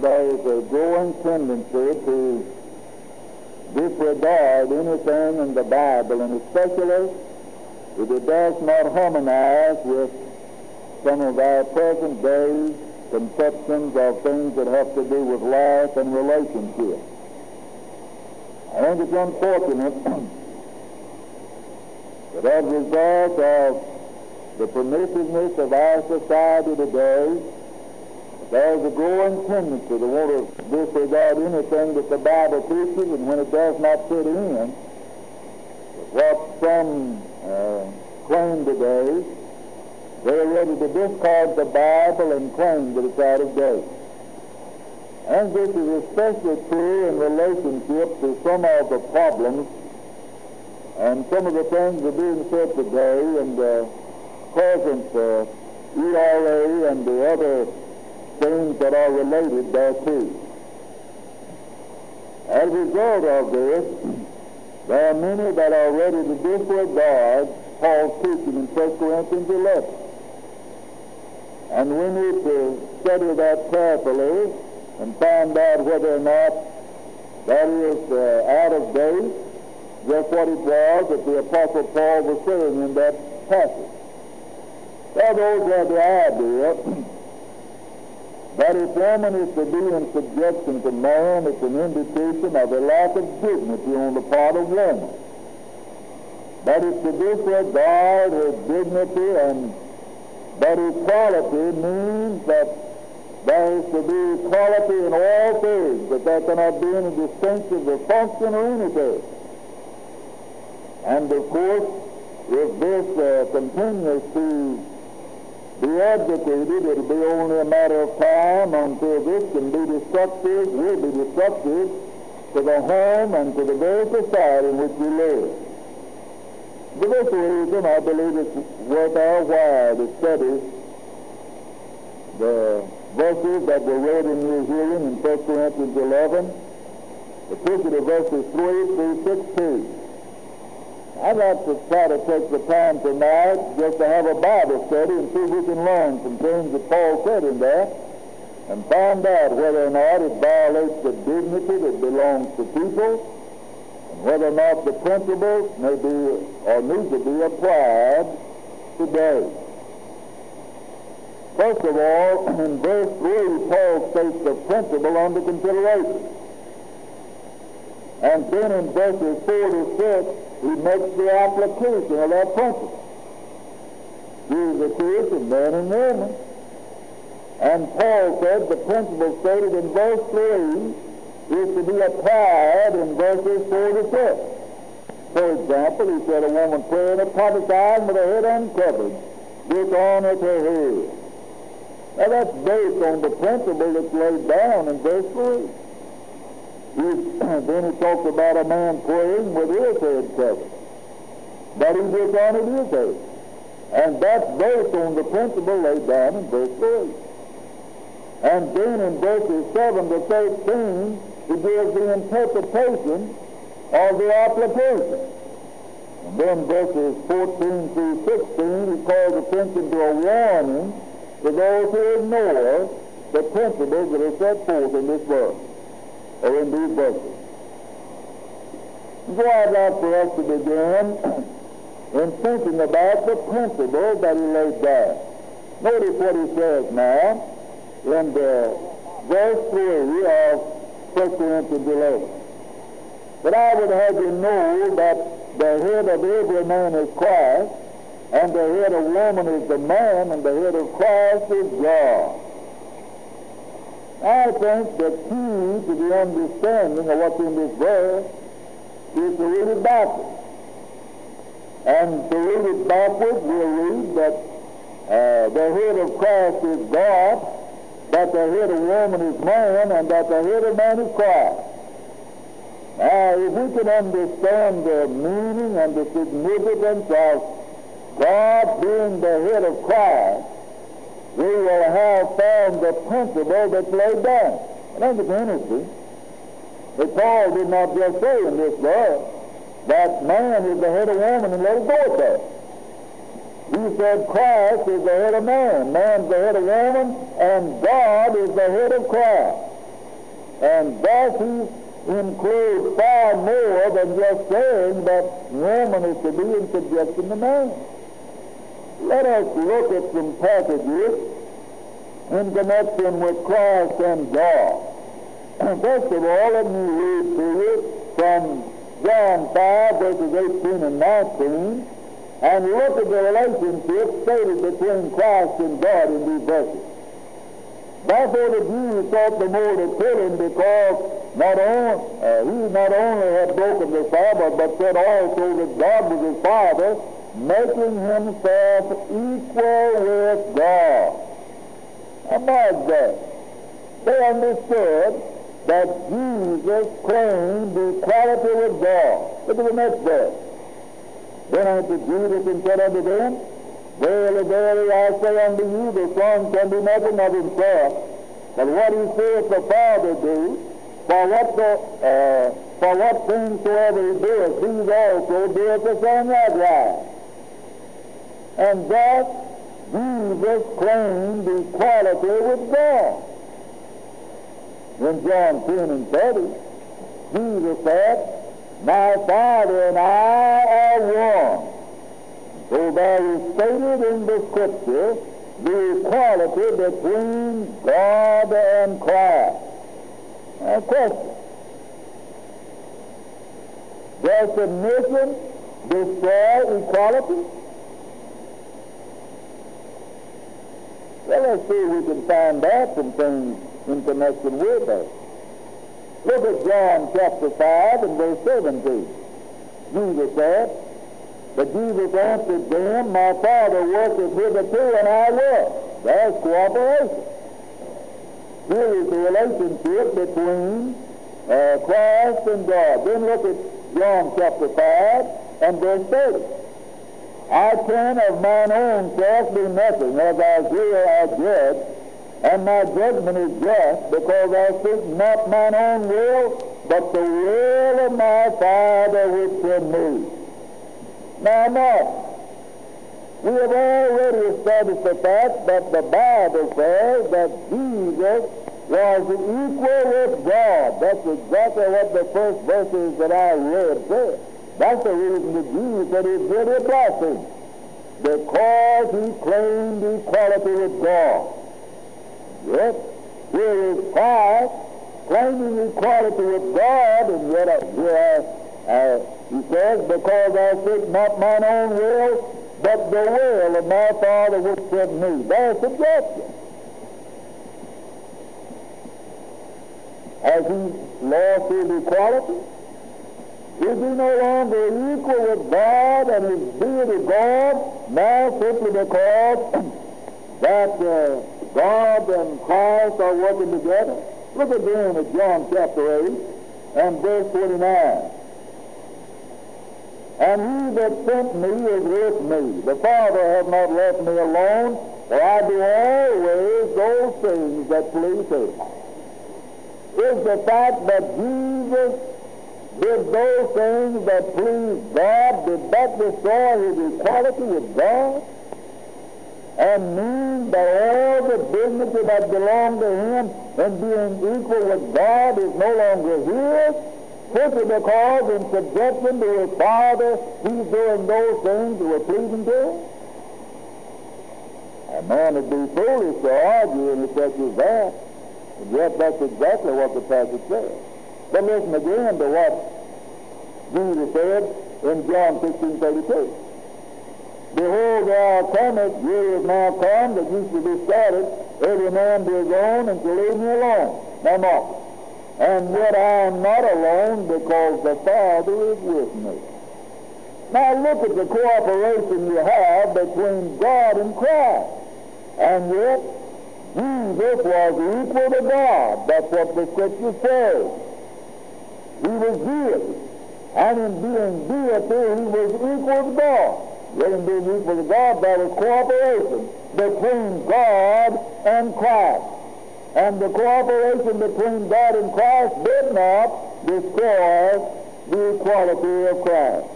There is a growing tendency to disregard anything in the Bible, and especially if it does not harmonize with some of our present day conceptions of things that have to do with life and relationships. I think it's unfortunate that as a result of the permissiveness of our society today, there's a growing tendency to want to disregard anything that the Bible teaches, and when it does not fit in, what some uh, claim today, they're ready to discard the Bible and claim that it's out of date. And this is especially true in relationship to some of the problems and some of the things that are being said today in the present uh, ERA and the other things that are related thereto. As a result of this, there are many that are ready to disregard Paul's teaching in 1 Corinthians 11. And we need to study that carefully and find out whether or not that is uh, out of date, just what it was that the Apostle Paul was saying in that passage. Well, those have the idea that if woman is to be in subjection to man, it's an indication of a lack of dignity on the part of woman. That is to disregard her dignity and that equality means that there is to be equality in all things, but there cannot be any distinction of function or anything. And of course, if this uh, continues to be advocated, it'll be only a matter of time until this can be destructive, will be destructive to the home and to the very society in which we live. For this reason, I believe it's worth our while to study the verses that were read in your hearing in 1 Corinthians 11, particularly verses 3 through 16. I'd like to try to take the time tonight just to have a Bible study and see if we can learn some things that Paul said in there and find out whether or not it violates the dignity that belongs to people and whether or not the principles may be or need to be applied today. First of all, in verse 3, Paul states the principle under consideration. And then in verses 4 to 6, he makes the application of that principle. Jesus the creation, man and woman. And Paul said the principle stated in verse 3 is to be applied in verses 4 to 6. For example, he said a woman praying and prophesying with her head uncovered dishonoreth her head. Now that's based on the principle that's laid down in verse 3. then he talks about a man praying with his head covered. But he dishonored his head. And that's based on the principle laid down in verse 3. And then in verses 7 to 13, he gives the interpretation of the application. And then verses 14 through 16, he calls attention to a warning to those who ignore the principles that are set forth in this verse or in these verses. So I'd like for us to begin in thinking about the principle that he laid down. Notice what he says now in the verse 3 of 1 Corinthians 11. But I would have you know that the head of every man is Christ, and the head of woman is the man, and the head of Christ is God. I think the key to the understanding of what's in this verse is to read it backwards. And to read it backwards, we'll read that uh, the head of Christ is God, that the head of woman is man, and that the head of man is Christ. Now, if we can understand the meaning and the significance of God being the head of Christ, we will have found the principle that's laid down. And understand But Paul did not just say in this verse that man is the head of woman and let it go at that. He said Christ is the head of man, man's the head of woman, and God is the head of Christ. And thus he includes far more than just saying that woman is to be in subjection to man. Let us look at some passages in connection with Christ and God. And First of all, let me read to you from John 5, verses 18 and 19, and look at the relationship stated between Christ and God in these verses. Therefore the Jews thought the more to kill him because not only, uh, he not only had broken the Sabbath, but said also that God was his Father, making himself equal with God. Imagine that. They understood that Jesus claimed the equality with God. Look at the next verse. Then answered Jesus and said unto them, Verily, verily, I say unto you, the Son can do nothing of himself, but what he saith the Father do, for what the uh, for what things soever he doeth, these also doeth the Son likewise. And thus Jesus claimed equality with God. In John 10 and 30, Jesus said, My Father and I are one. So there is stated in the Scripture the equality between God and Christ. Now, question. Does submission destroy equality? Well, let's see if we can find out some things in connection with that. Look at John chapter 5 and verse 17. Jesus said, But Jesus answered them, My Father worketh hitherto, and I work. There's cooperation. Here is the relationship between uh, Christ and God. Then look at John chapter 5 and verse 30. I can of mine own self do nothing, as I hear I judge, and my judgment is just, because I seek not mine own will, but the will of my Father which sent me. Now, mark, we have already established the fact that the Bible says that Jesus was equal with God. That's exactly what the first verses that I read said. That's the reason the Jews said he's really blasphemy. Because he claimed equality with God. Yes, here is Christ claiming equality with God, and yet uh, here uh, he says, because I seek not mine own will, but the will of my Father which sent me. There's subjection. Has he lost his equality? Is he no longer equal with God and his deity God now simply because that uh, God and Christ are working together? Look again at John chapter 8 and verse 29. And he that sent me is with me. The Father hath not left me alone, for I do always those things that please him. Is the fact that Jesus did those things that pleased God, did that destroy his equality with God? And mean that all the dignity that belonged to him in being equal with God is no longer his? Simply because in subjection to his Father, he's doing those things that were pleasing to him? A man would be foolish to argue in such as that. Yet that's exactly what the passage says. But listen again to what Jesus said in John 16, 32. Behold, the hour uh, yea, is now come, that ye shall be scattered, every man to his own, and to leave me alone. Now mark. And yet I am not alone, because the Father is with me. Now look at the cooperation you have between God and Christ. And yet, Jesus was equal to God. That's what the Scripture says. He was deity. And in being deity, he was equal to God. Yet in being equal to God, there was cooperation between God and Christ. And the cooperation between God and Christ did not destroy the equality of Christ.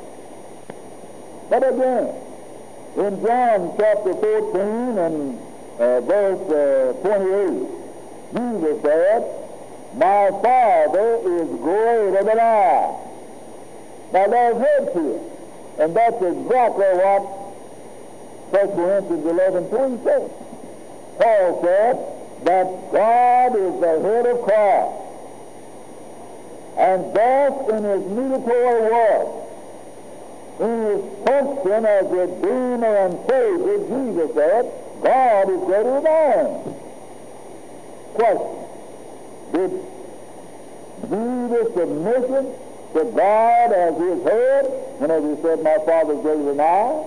But again, in John chapter 14 and uh, verse uh, 28, Jesus said, my Father is greater than I. Now there's to it. And that's exactly what 1 Corinthians 11 3 says. Paul said that God is the head of Christ. And thus in his mediatory work, in his function as Redeemer and Savior, Jesus said, God is greater than I. Question. Did Jesus' submission to God as his head, whenever he said, My Father is greater than I,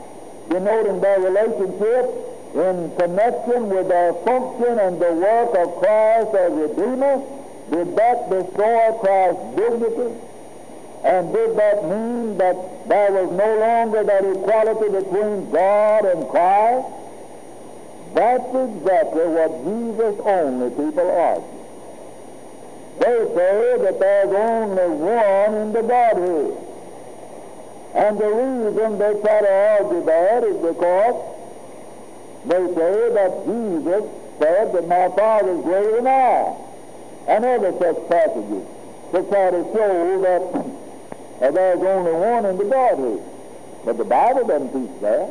denoting their relationship in connection with their function and the work of Christ as Redeemer, did that destroy Christ's dignity? And did that mean that there was no longer that equality between God and Christ? That's exactly what Jesus only people argue. They say that there's only one in the Godhead. And the reason they try to argue that is because they say that Jesus said that my Father is greater than I. And other such passages to try to show that there's only one in the Godhead. But the Bible doesn't teach that.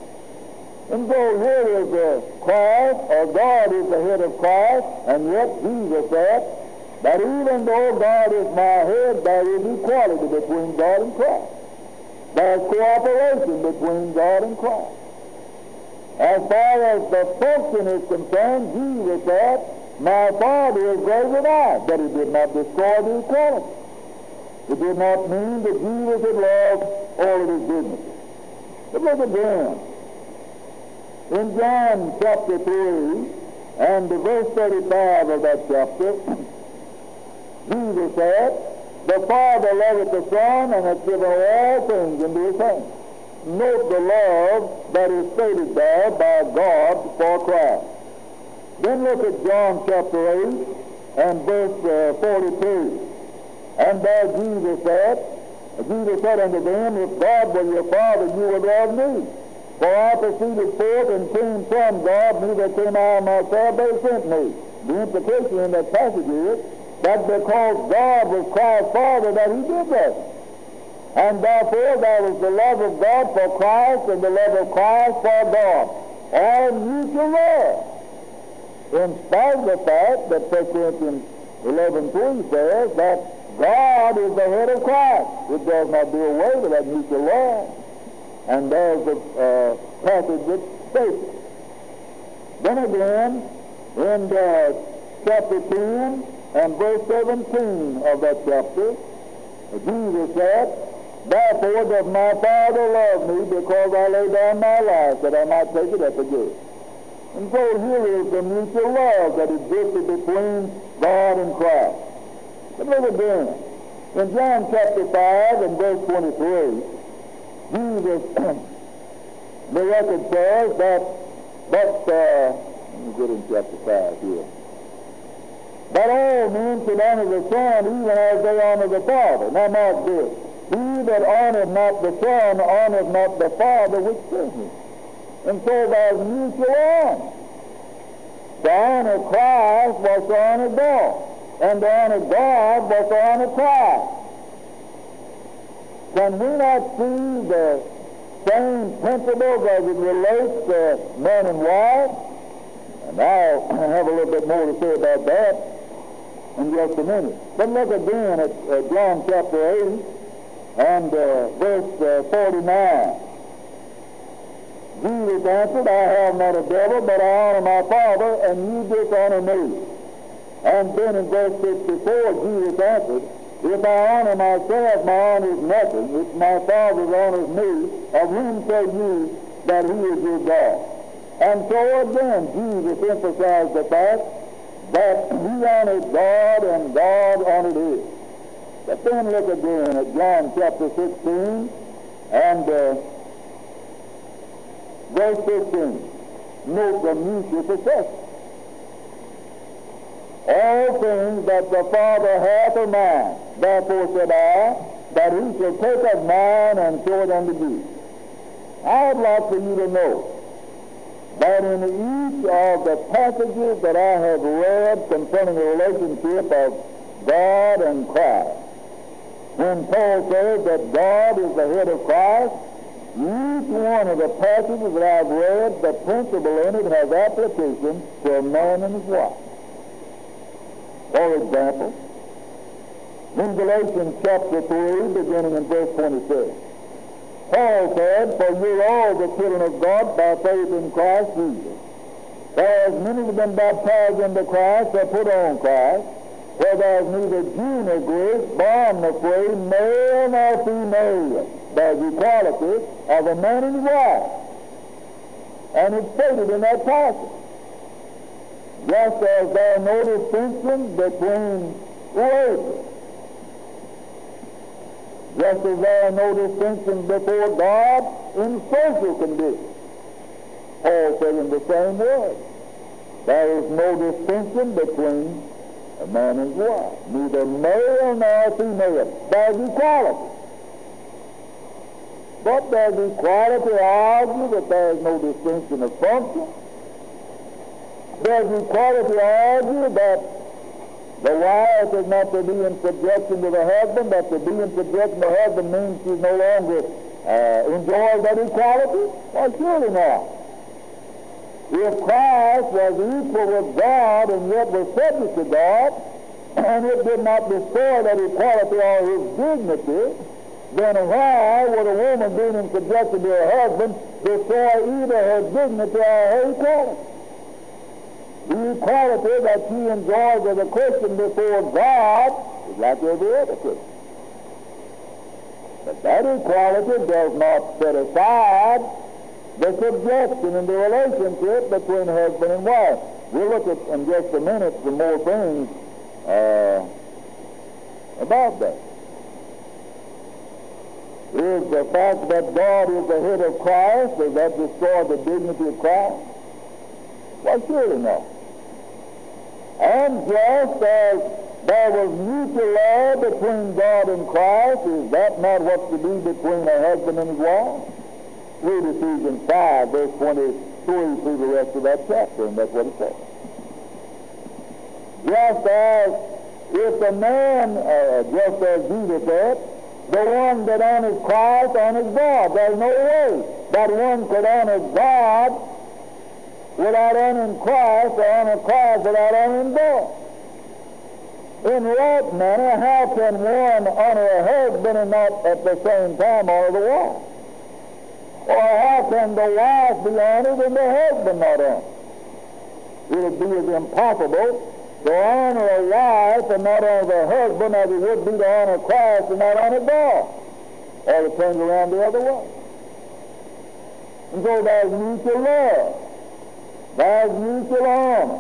And so here is the Christ, or God is the head of Christ, and yet Jesus said that even though God is my head, there is equality between God and Christ. There's cooperation between God and Christ. As far as the function is concerned, Jesus said, My Father is greater than I, but he did not destroy the equality. It did not mean that Jesus had lost all of his dignity. But look again. In John chapter 3 and the verse 35 of that chapter, Jesus said, The Father loveth the Son and hath given all things into his hand. Note the love that is stated there by God for Christ. Then look at John chapter 8 and verse uh, 42. And there Jesus said, Jesus said unto them, If God were your Father, you would love me. For I proceeded forth and came from God, neither came I myself, they sent me. The implication in that passage is that because God was Christ's Father, that he did that. And therefore there was the love of God for Christ and the love of Christ for God. All mutual love. In spite of the fact that 1 Corinthians 11.3 says that God is the head of Christ. It does not do away with that mutual love. And there's a uh, passage that states. Then again, in uh, chapter 10 and verse 17 of that chapter, Jesus said, Therefore does my Father love me, because I lay down my life, that I might take it up again. And so here is the mutual love that existed between God and Christ. But look again. In John chapter 5 and verse 23, Jesus, the record says that, that uh, let me get in chapter 5 here. That all men should honor the Son even as they honor the Father. Now mark this. He that honoreth not the Son honoreth not the Father which sent him. And so there's mutual honor. To honor Christ was to honor God. And to honor God was to honor Christ. Can we not see the same principles as it relates to man and wife? And I'll have a little bit more to say about that in just a minute. But look again at uh, John chapter 8 and uh, verse uh, 49. Jesus answered, I have not a devil, but I honor my Father, and you dishonor me. And then in verse 64, Jesus answered, If I honor myself, my honor is nothing. If my Father honors me, of whom say you that he is your God? And so again, Jesus emphasized the fact that he honored God and God honored him. But then look again at John chapter 16 and uh, verse 15. Note the mutual possession. All things that the Father hath are mine. Therefore said I, that he shall take of mine and show it unto you. I'd like for you to know that in each of the passages that I have read concerning the relationship of God and Christ. When Paul says that God is the head of Christ, each one of the passages that I've read, the principle in it has application to a man and his wife. For example, in Galatians chapter 3, beginning in verse 26, Paul said, For you're all the children of God by faith in Christ Jesus. For as many have been baptized into Christ have put on Christ, for there's neither Jew nor Greek, bond nor free, male nor female. There's equality of a man and wife. And it's stated in that passage. Just as there are no distinction between races. Just as there are no distinctions before God in social conditions. Paul said in the same way, there is no distinction between a man and wife, neither male nor female. There's equality. But does equality argue that there is no distinction of function? Does equality argue that the wife is not to be in subjection to the husband, but to be in subjection to the husband means she's no longer uh, enjoys that equality? Well, surely not. If Christ was equal with God and yet was subject to God, and it did not destroy that equality or his dignity, then why would a woman being in subjection to her husband destroy either her dignity or her equality? The equality that she enjoys as a Christian before God is like every other Christian. But that equality does not set aside the subjection and the relationship between husband and wife. We'll look at in just a minute some more things uh, about that is the fact that God is the head of Christ. Does that destroy the dignity of Christ? Well, surely not. And just as there was mutual love between God and Christ, is that not what's to be between a husband and his wife? Read Ephesians 5, verse 23 through the rest of that chapter, and that's what it says. Just as if a man, uh, just as Jesus said, the one that honors Christ honors God. There's no way that one could honor God without honoring Christ or honor Christ without honoring God. In like manner, how can one honor a husband and not at the same time honor the wife? Or how can the wife be honored and the husband not honored? It would be as impossible to honor a wife and not honor the husband as it would be to honor Christ and not honor God. Or to turn around the other way. And so there's mutual love. There's mutual honor.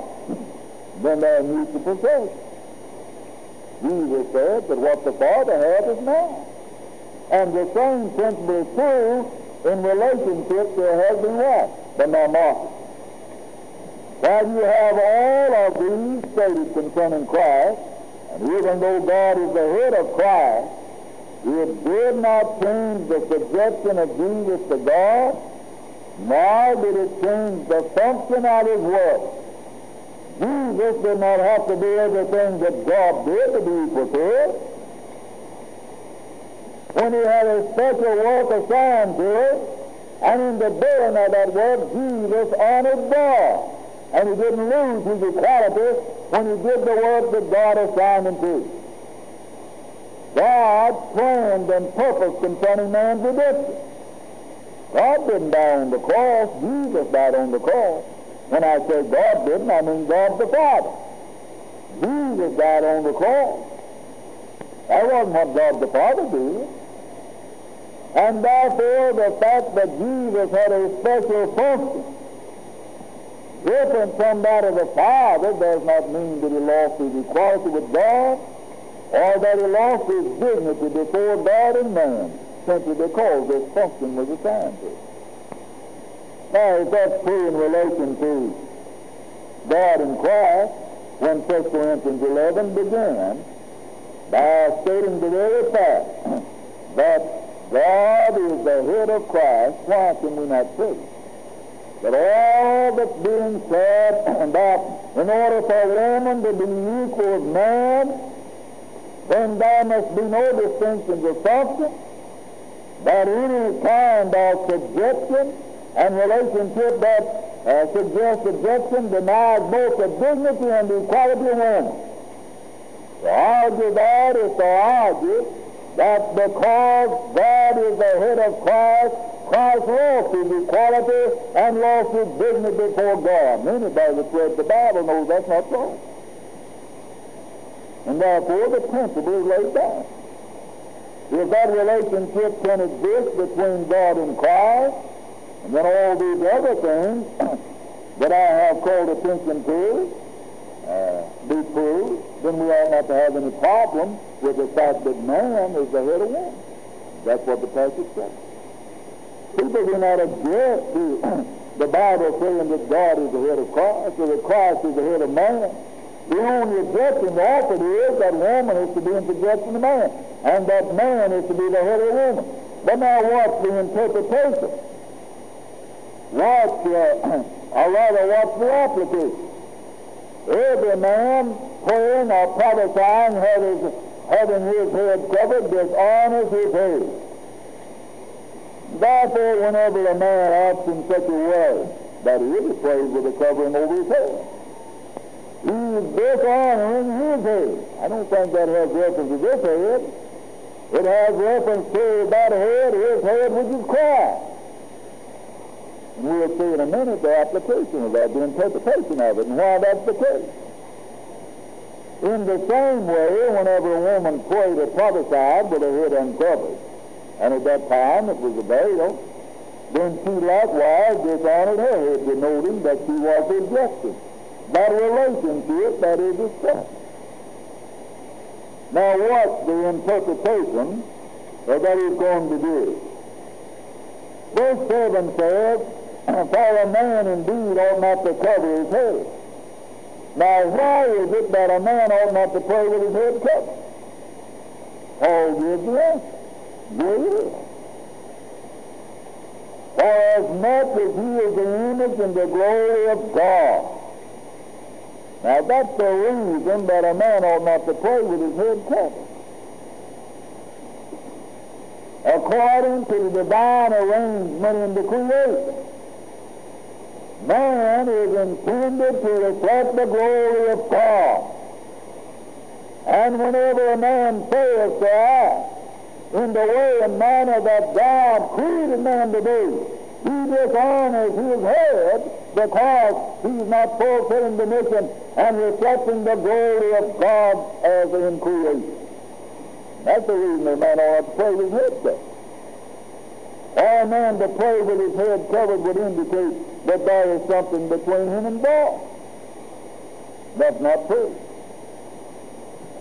Then there's mutual possession. Jesus said that what the Father has is mine. And the same principle is true in relationship to a husband and wife. But now, Martha, while you have all of these stated concerning Christ, and even though God is the head of Christ, it did not change the subjection of Jesus to God, nor did it change the function of his work. Jesus did not have to do everything that God did to be it. When he had a special work assigned to it, and in the doing of that work, Jesus honored God and he didn't lose his equality when he did the work that God assigned him to. God planned and purposed concerning man's redemption. God didn't die on the cross. Jesus died on the cross. When I say God didn't, I mean God the Father. Jesus died on the cross. That wasn't what God the Father did. And therefore, the fact that Jesus had a special function different from that of the Father does not mean that he lost his equality with God or that he lost his dignity before God and man simply because this function was assigned to him. Now, if that's true in relation to God and Christ, when 1 Corinthians 11 began by stating the very fact that God is the head of Christ, why can we not say that all that's being said about in order for woman to be equal with man, then there must be no distinctions of function, that any kind of subjection and relationship that uh, suggests subjection denies both the dignity and the equality of woman. To argue that is to argue that because God is the head of Christ, Christ lost his equality and lost his dignity before God. Anybody that's read the Bible knows that's not true. And therefore the principle is laid down. If that relationship can exist between God and Christ, and then all these other things that I have called attention to uh, be proved, then we ought not to have any problem with the fact that man is the head of woman. That's what the passage says. People do not object to the Bible saying that God is the head of Christ or that Christ is the head of man. The only objection offered is that woman is to be in subjection to man, and that man is to be the head of woman. But now what's the interpretation? What, uh, or rather, what's the application? Every man praying or prophesying having, having his head covered dishonors his head. Therefore, whenever a man acts in such a way that he is prays with a covering over his head, he's dishonoring his head. I don't think that has reference to this head. It has reference to that head, his head, which is Christ. And we'll see in a minute the application of that, the interpretation of it, and why that's the case. In the same way, whenever a woman prayed or prophesied with her head uncovered, and at that time it was a veil, then she likewise dishonored her head, denoting that she was rejected. That relationship that is discussed. Now what's the interpretation that he's going to do? Verse 7 says, For a man indeed ought not to cover his head. Now why is it that a man ought not to pray with his head covered? Paul gives the answer. There it is. For as much as he is the image and the glory of God. Now that's the reason that a man ought not to pray with his head covered. According to the divine arrangement in the creation, man is intended to reflect the glory of God. And whenever a man fails to act in the way and manner that God created man to do, he dishonors his head because he's not fulfilling the mission and reflecting the glory of God as in creation. That's the reason a man ought to pray with his head covered. Man to pray with his head covered would indicate that there is something between him and God. That's not true.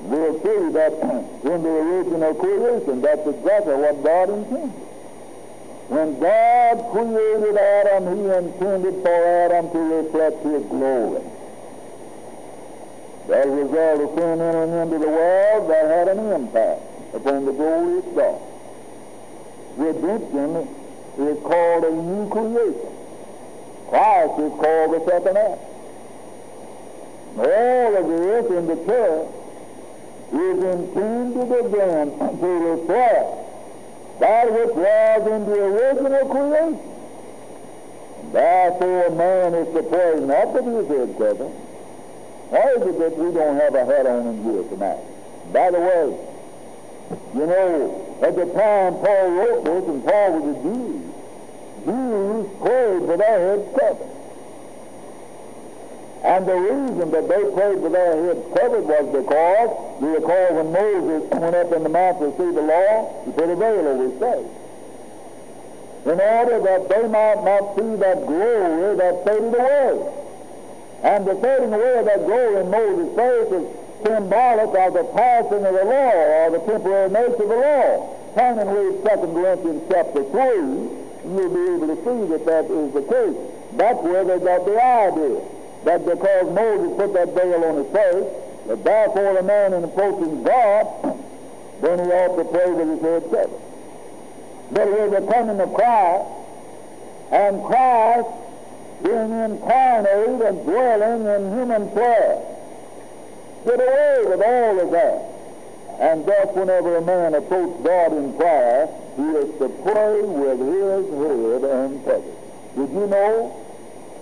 We'll see that in the original creation, that's exactly what God intended. When God created Adam, he intended for Adam to reflect his glory. That result of sin entering into the world, that had an impact upon the glory of God. Redemption is called a new creation. Christ is called the second Adam. All of this in the church is intended again to reflect that which was in the original creation. Therefore, man is to pray not with his head covered. Why is it that we don't have a hat on in here tonight? By the way, you know, at the time Paul wrote this, and Paul was a Jew, Jews prayed with their heads covered. And the reason that they prayed with their heads covered was because, you recall when Moses went up in the mount to see the law, he put a veil over his face. In order that they might not see that glory that faded away. And the fading away of that glory in Moses' face is symbolic of the passing of the law, or the temporary nature of the law. Turn and read 2 Corinthians chapter 3, and you'll be able to see that that is the case. That's where they got the idea that because Moses put that veil on his face, that therefore a man in approaching God, then he ought to pray with his head covered. But with the coming of Christ, and Christ being incarnate and dwelling in human flesh, did away with all of that. And thus, whenever a man approaches God in prayer, he is to pray with his head uncovered. Did you know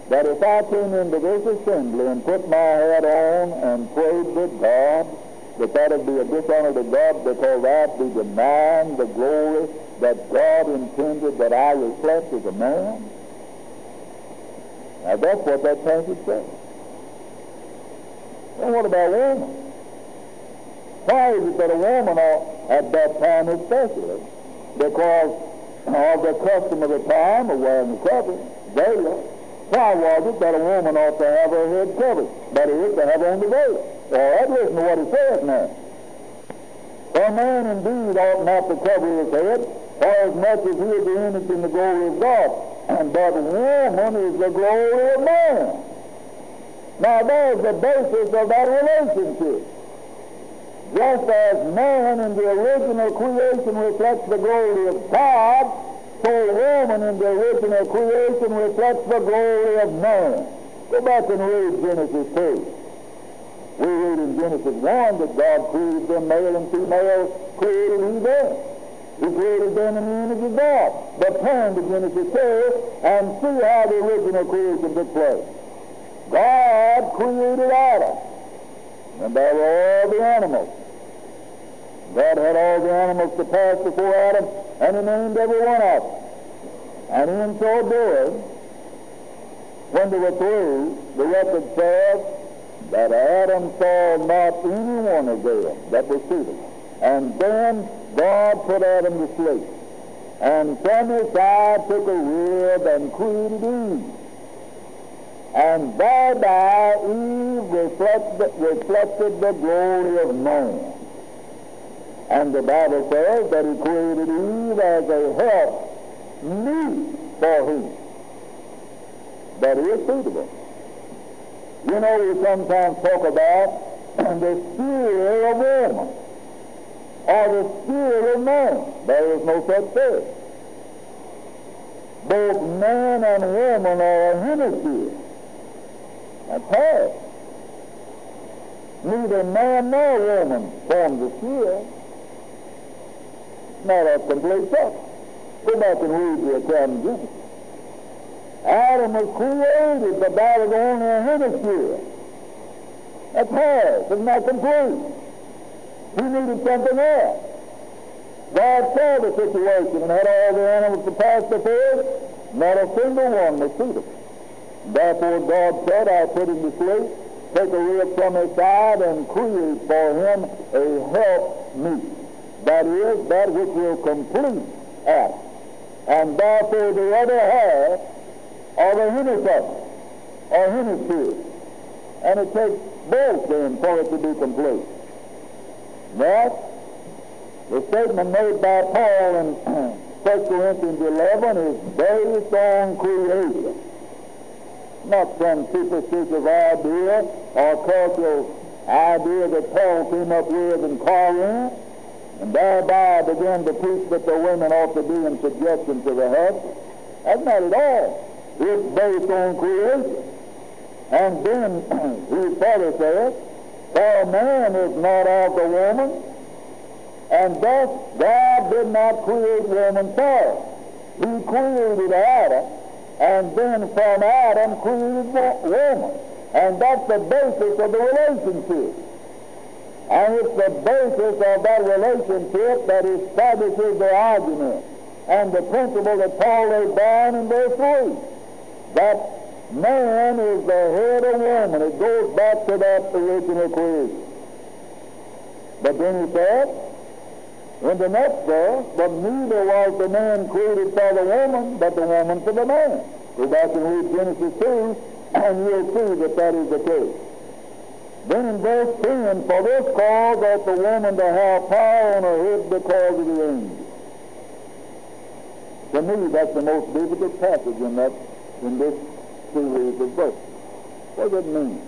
that if I came into this assembly and put my head on and prayed to God, that that would be a dishonor to God because I'd be denying the glory that God intended that I reflect as a man? Now that's what that passage says. And what about women? Why is it that a woman at that time especially, because of the custom of the time of wearing a cover, veil, why was it that a woman ought to have her head covered? but That is, to have on the veil. All right, listen to what it says now. A man indeed ought not to cover his head, for as much as he is the image in the glory of God. And but woman is the glory of man. Now there's the basis of that relationship. Just as man in the original creation reflects the glory of God, so woman in the original creation reflects the glory of man. Go back and read Genesis 2. We read in Genesis 1 that God created them male and female, created he them. He created them in the image of God. But turn to Genesis 2 and see how the original creation took place. God created Adam. And there were all the animals. God had all the animals to pass before Adam, and he named every one of them. And in so doing, when they were through, the record says that Adam saw not any one of them that was suitable. And then God put Adam to sleep. And from his side took a rib and created Eve. And thereby Eve reflected, reflected the glory of man. And the Bible says that he created Eve as a help meet for him. That is suitable. You know, we sometimes talk about the sphere of woman or the sphere of man. There is no such thing. Both man and woman are a hemisphere. That's hard. Neither man nor woman forms a sphere not a complete set. Go back and read the account of Genesis. Adam was created, that was only a hemisphere. That's half. It's not complete. He needed something else. God saw the situation and had all the animals to pass before it. Not a single one was suitable. Therefore God said, I put him to sleep, take a rib from his side, and create for him a help meet. That is, that which will complete Adam. And therefore the other half of the hemisphere, or hemisphere. And it takes both then for it to be complete. Thus, the statement made by Paul in 1 Corinthians 11 is based on creation. Not some superstitious idea or cultural idea that Paul came up with in Corinth and thereby began to teach that the women ought to be in subjection to the husband. That's not at all. It's based on creation. And then he further says, For man is not of the woman, and thus God did not create woman first. He created Adam, and then from Adam created woman. And that's the basis of the relationship. And it's the basis of that relationship that establishes the argument and the principle that Paul laid down in verse 3. That man is the head of woman. It goes back to that original creation. But then he said, in the next verse, but neither was the man created for the woman, but the woman for the man. Go back and read Genesis 2, and you'll see that that is the case. Then in verse 10, for this cause ought the woman to have power on her head because of the angels. To me, that's the most difficult passage in that in this series of verses. What does it mean?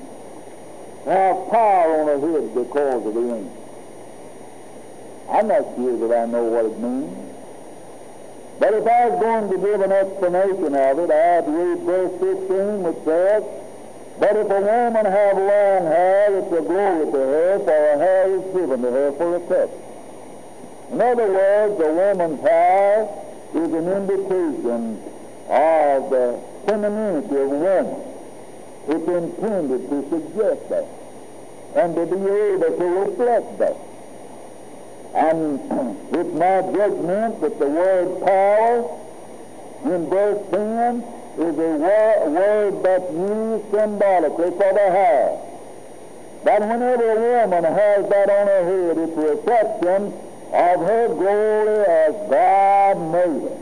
Have power on her head because of the angels. I'm not sure that I know what it means. But if I was going to give an explanation of it, I'd read verse 15, which says, but if a woman have long hair, it's a glory to her, for her hair is given to her for a touch. In other words, the woman's hair is an indication of the femininity of woman. It's intended to suggest that and to be able to reflect that. And it's my judgment that the word power in verse 10 is a word, that's used symbolically for the hair. That whenever a woman has that on her head, it's a reflection of her glory as God made her.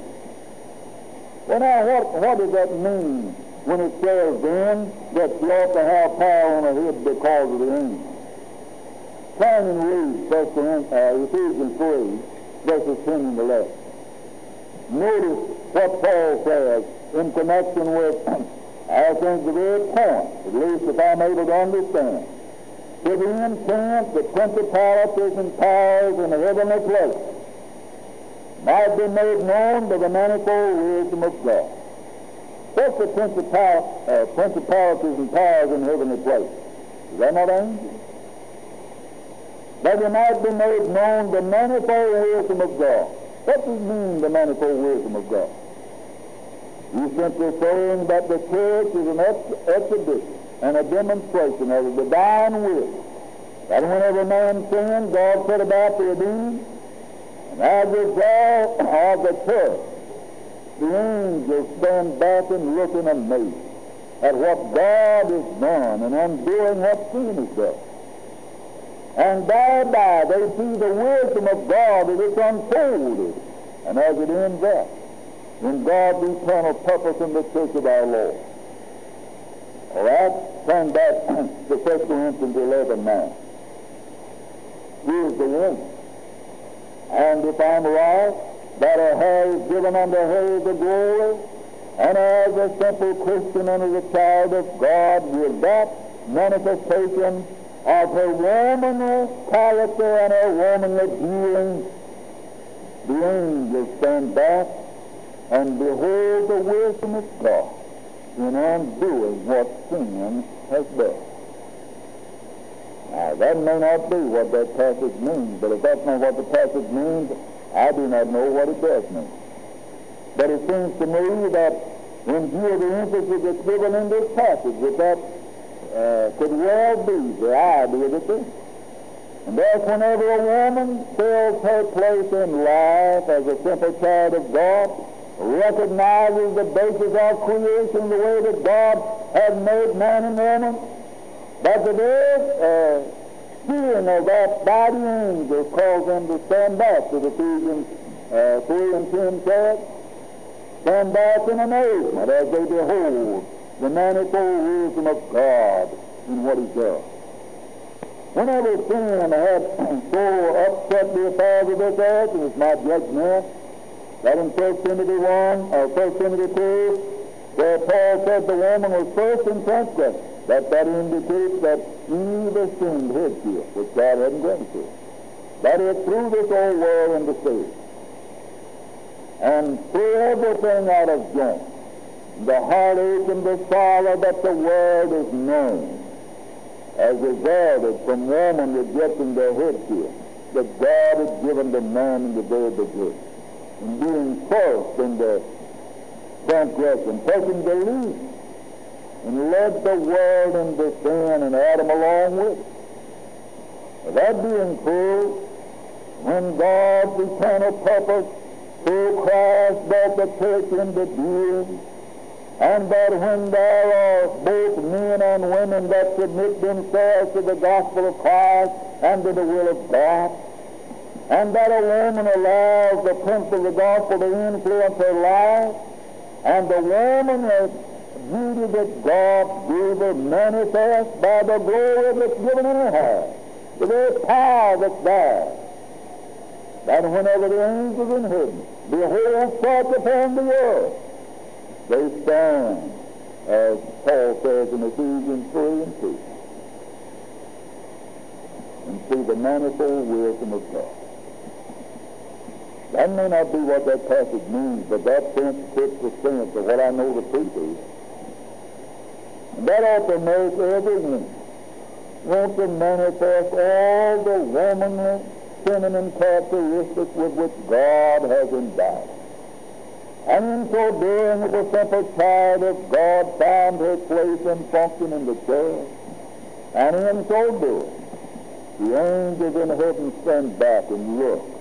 Well, now, what, what does that mean when it says then that she ought to have power on her head because of the angel? Turn and read First uh, Ephesians 3, verses 10 and 11. Notice what Paul says in connection with, I think, the very point, at least if I'm able to understand, to the intent that principalities and powers in the heavenly place might be made known by the manifold wisdom of God. What's the principal, uh, principalities and powers in the heavenly place? Is that not angels? That they might be made known the manifold wisdom of God. What does mean, the manifold wisdom of God? He's simply saying that the church is an ex- exhibition and a demonstration of the divine will. That whenever man sinned, God set about to redeem. And as a result of the church, the angels stand back and look in amazement at what God has done and undoing what sin has done. And thereby they see the wisdom of God as it's unfolded and as it ends up in God's eternal purpose in the church of our Lord. All right? Turn back to 1 Corinthians 11 now. Here's the woman. And if I'm right, that her hair is given unto her the glory, and as a simple Christian and as a child of God, with that manifestation of her womanly character and her womanly dealing, the angels stand back and behold the wisdom of God in undoing what sin has done. Now, that may not be what that passage means, but if that's not what the passage means, I do not know what it does mean. But it seems to me that in view of the emphasis that's given in this passage, that that uh, could well be the idea the thing. And thus, whenever a woman fills her place in life as a simple child of God, recognizes the basis of creation, the way that God has made man and woman, but the very uh, seeing of that by the angels calls them to stand back, to Ephesians uh, 3 and 10 said, stand back in amazement as they behold the manifold wisdom of God in what He's done. Whenever sin had so upset the affairs of this earth, and it's my judgment, that in 1 Timothy 1, or 1 Timothy 2, where Paul said the woman was first in transgression, that that indicates that Eve assumed headship, which God hadn't granted That is, through this old world into sin. And threw everything out of joint the heartache and the sorrow that the world has known has resulted from woman rejecting their headship that God had given to man in the day of the good, and being first in the transgression, taking the lead, and led the world into sin and Adam along with it. That being true, when God's eternal purpose through Christ brought the church into being, and that when there are both men and women that submit themselves to the gospel of Christ and to the will of God, and that a woman allows the Prince of the gospel to influence her life, and the woman has beauty that God gave her manifest by the glory that's given in her heart, the very power that's there. That whenever the angels in heaven behold such upon the earth, they stand, as Paul says in Ephesians 3 and 2, and see the manifold wisdom of God. That may not be what that passage means, but that sense fits the sense of what I know the truth is. That ought to make everyone want to manifest all the womanly feminine characteristics with which God has endowed. And in so doing, the simple child of God found her place and function in the church. And in so doing, the angels in heaven stand back and look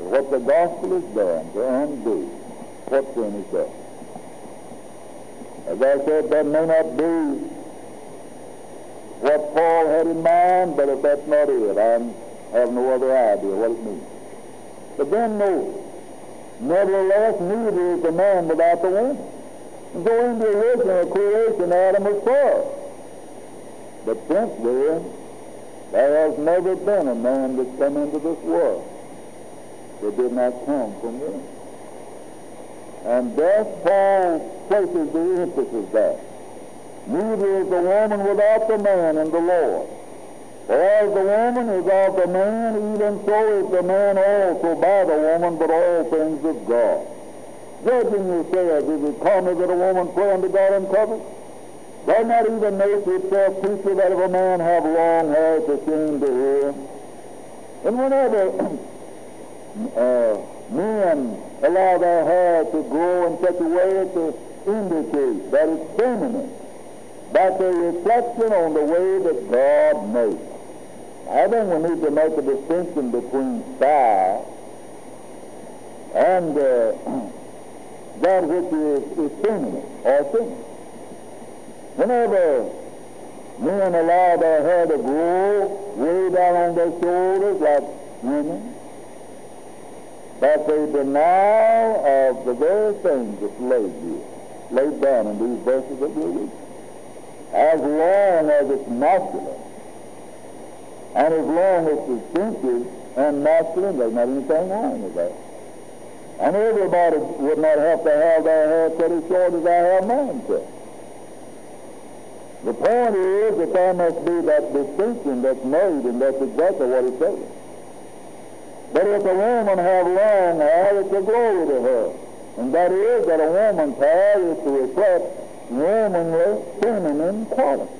at what the gospel has done to undo what sin is done. As I said, that may not be what Paul had in mind, but if that's not it, I have no other idea what it means. But then notice, Nevertheless, neither is the man without the woman. So in the original creation, Adam was first. But since then, there has never been a man that's come into this world that did not come from him. And thus Paul places the emphasis there. Neither is the woman without the man in the Lord. For as the woman is of the man, even so is the man also by the woman, but all things of God. Judging yourselves, is it common that a woman pray unto God public? Does not even nature itself teach you that if a man have long hair, it's a shame to hear? And whenever uh, men allow their hair to grow in such a way to indicate that it's feminine, that's a reflection on the way that God made. I think we need to make a distinction between style and uh, that which is effeminate or sin. Whenever men allow their hair to grow way down on their shoulders like women, that's a denial of the very things that's laid here, laid down in these verses that we're reading. As long as it's masculine, and as long as it's distinctive and masculine, there's not anything wrong with that. And everybody would not have to have their hair cut as short as I have mine cut. The point is that there must be that distinction that's made, and that's exactly what it says. But if a woman have long hair, it's a glory to her. And that is that a woman's hair is to reflect womanly, feminine qualities.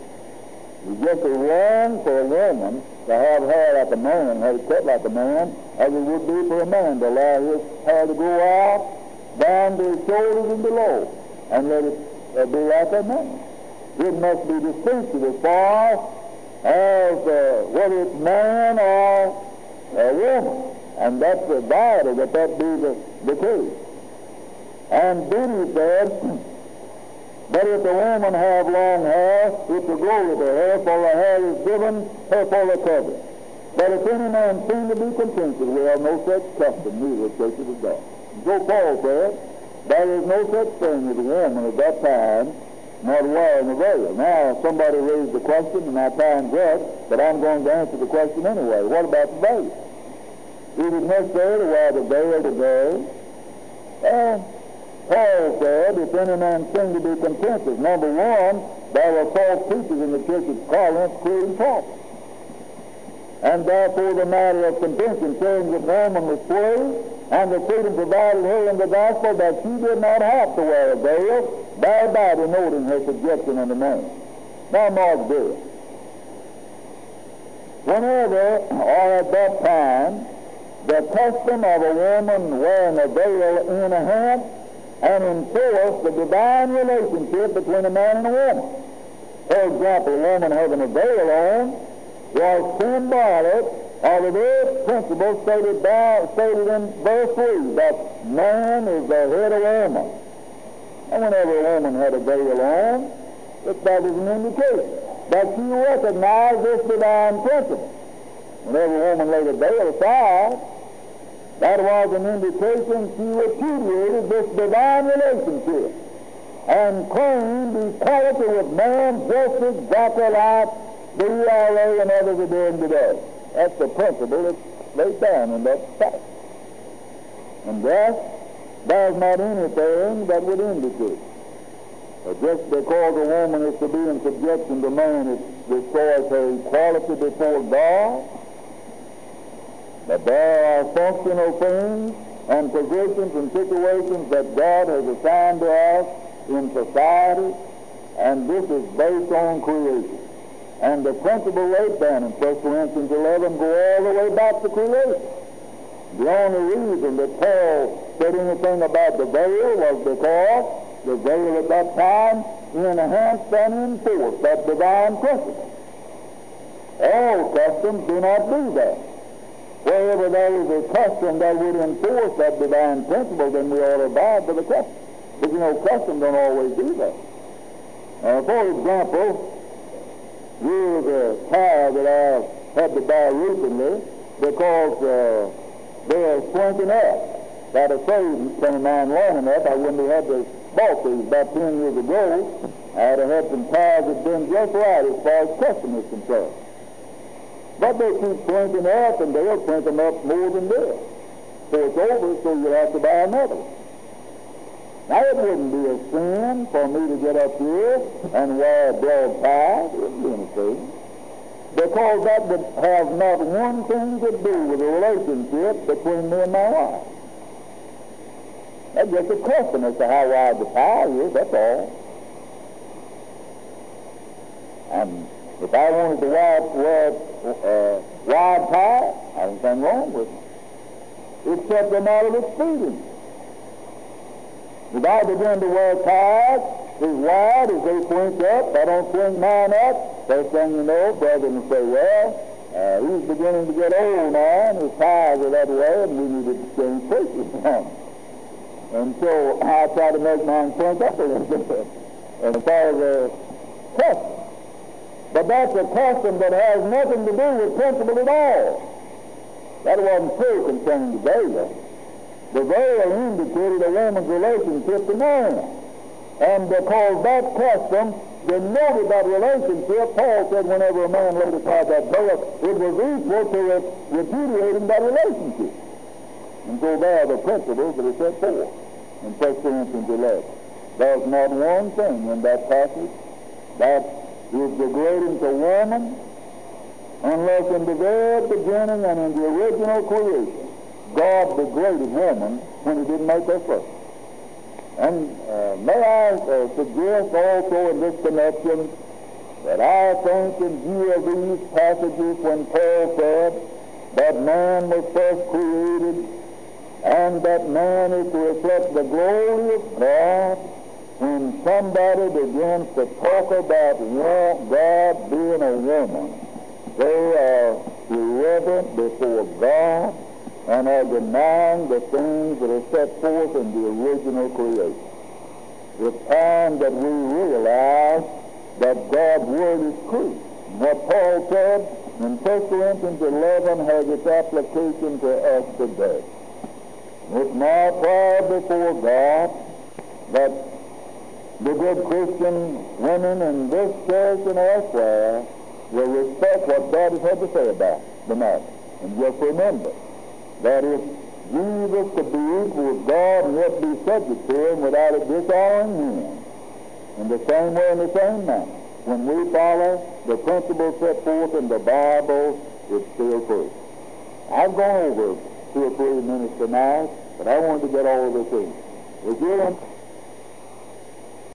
It's just as wrong for a woman to have hair like a man, have it cut like a man, as it would be for a man to allow his hair to grow out down to his shoulders and below, and let it uh, be like a man. It must be distinctive as far as uh, whether it's man or a woman, and that's vital that that be the, the case. And he said, but if the woman have long hair, it's a glory to her, hair, for the hair is given her for the cover. But if any man seem to be contented, we have no such custom, neither the churches of God. So Paul said, there is no such thing as a woman at that time not wearing a veil. Now, somebody raised the question, and my time's up, but I'm going to answer the question anyway. What about the veil? Is it necessary to wear the veil today? Well, Paul said, if any man seem to be contented, number one, there were false teachers in the church of Corinth creating Paul. And therefore the matter of contention, saying that woman was free, and the freedom provided her in the gospel that she did not have to wear a veil, thereby denoting her subjection unto man. Now mark this. Whenever, or at that time, the custom of a woman wearing a veil in a hand and enforce the divine relationship between a man and a woman. For example, a woman having a veil on was symbolic of the very principle stated, by, stated in verse 3 that man is the head of woman. And whenever a woman had a veil on, that was an indication that she recognized this divine principle. Whenever every woman laid a veil aside, that was an indication she repudiated this divine relationship and claimed equality with man just exactly like the ERA and others are doing today. That's the principle that's laid down in that fact. And thus, there's not anything that would indicate that just because a woman is to be in subjection to man, it destroys her equality before God that there are functional things and positions and situations that God has assigned to us in society, and this is based on creation. And the principle laid down in 1 Corinthians 11 go all the way back to creation. The only reason that Paul said anything about the veil was because the veil at that time enhanced and enforced that divine principle. All customs do not do that. Wherever there is a custom that would enforce that divine principle, then we ought to abide by the custom. But you know, custom don't always do that. Uh, for example, here's a tire that I had to buy recently because uh, they are slinking up. That a saved came around long enough, I wouldn't have had to bought these about 10 years ago. I'd have had some tires that been just right as far as custom is concerned. But they keep clinking up, and they'll clink them up more than this. So it's over, so you'll have to buy another one. Now, it wouldn't be a sin for me to get up here and wear a broad tie. It wouldn't be anything. Because that would have not one thing to do with the relationship between me and my wife. That's just a question as to how wide the tie is, that's all. And if I wanted to wear, wear uh, I don't think wrong with it. Except a matter of expedience. If I begin to wear ties as wide as they swing up, I don't swing mine up, first thing you know, brother will say, well, uh, he's beginning to get old now, and his ties are that way, and we need to change preachers from And so I try to make mine swing up a little bit and follow the custom. But that's a custom that has nothing to do with principle at all. That wasn't true concerning the veil. The veil indicated a woman's relationship to man. And because that custom denoted that relationship, Paul said whenever a man laid aside that veil, it was equal to it repudiating that relationship. And so there are the principles that are set forth in 1 Corinthians 11. There's not one thing in that passage that is degrading to woman unless in the very beginning and in the original creation God degraded woman when he didn't make her first. And uh, may I uh, suggest also in this connection that I think in view of these passages when Paul said that man was first created and that man is to reflect the glory of God, when somebody begins to talk about God being a woman, they are irreverent before God and are denying the things that are set forth in the original creation. It's time that we realize that God's Word is true. What Paul said in 1 Corinthians 11 has its application to us today. It's my prayer before God that the good Christian women in this church and elsewhere will respect what God has had to say about the matter. And just remember, that if Jesus could be equal with God and yet be subject to him without it dishonoring him, in the same way, in the same manner, when we follow the principles set forth in the Bible, it's still true. I've gone over two or three minutes tonight, but I wanted to get all of this in. If you're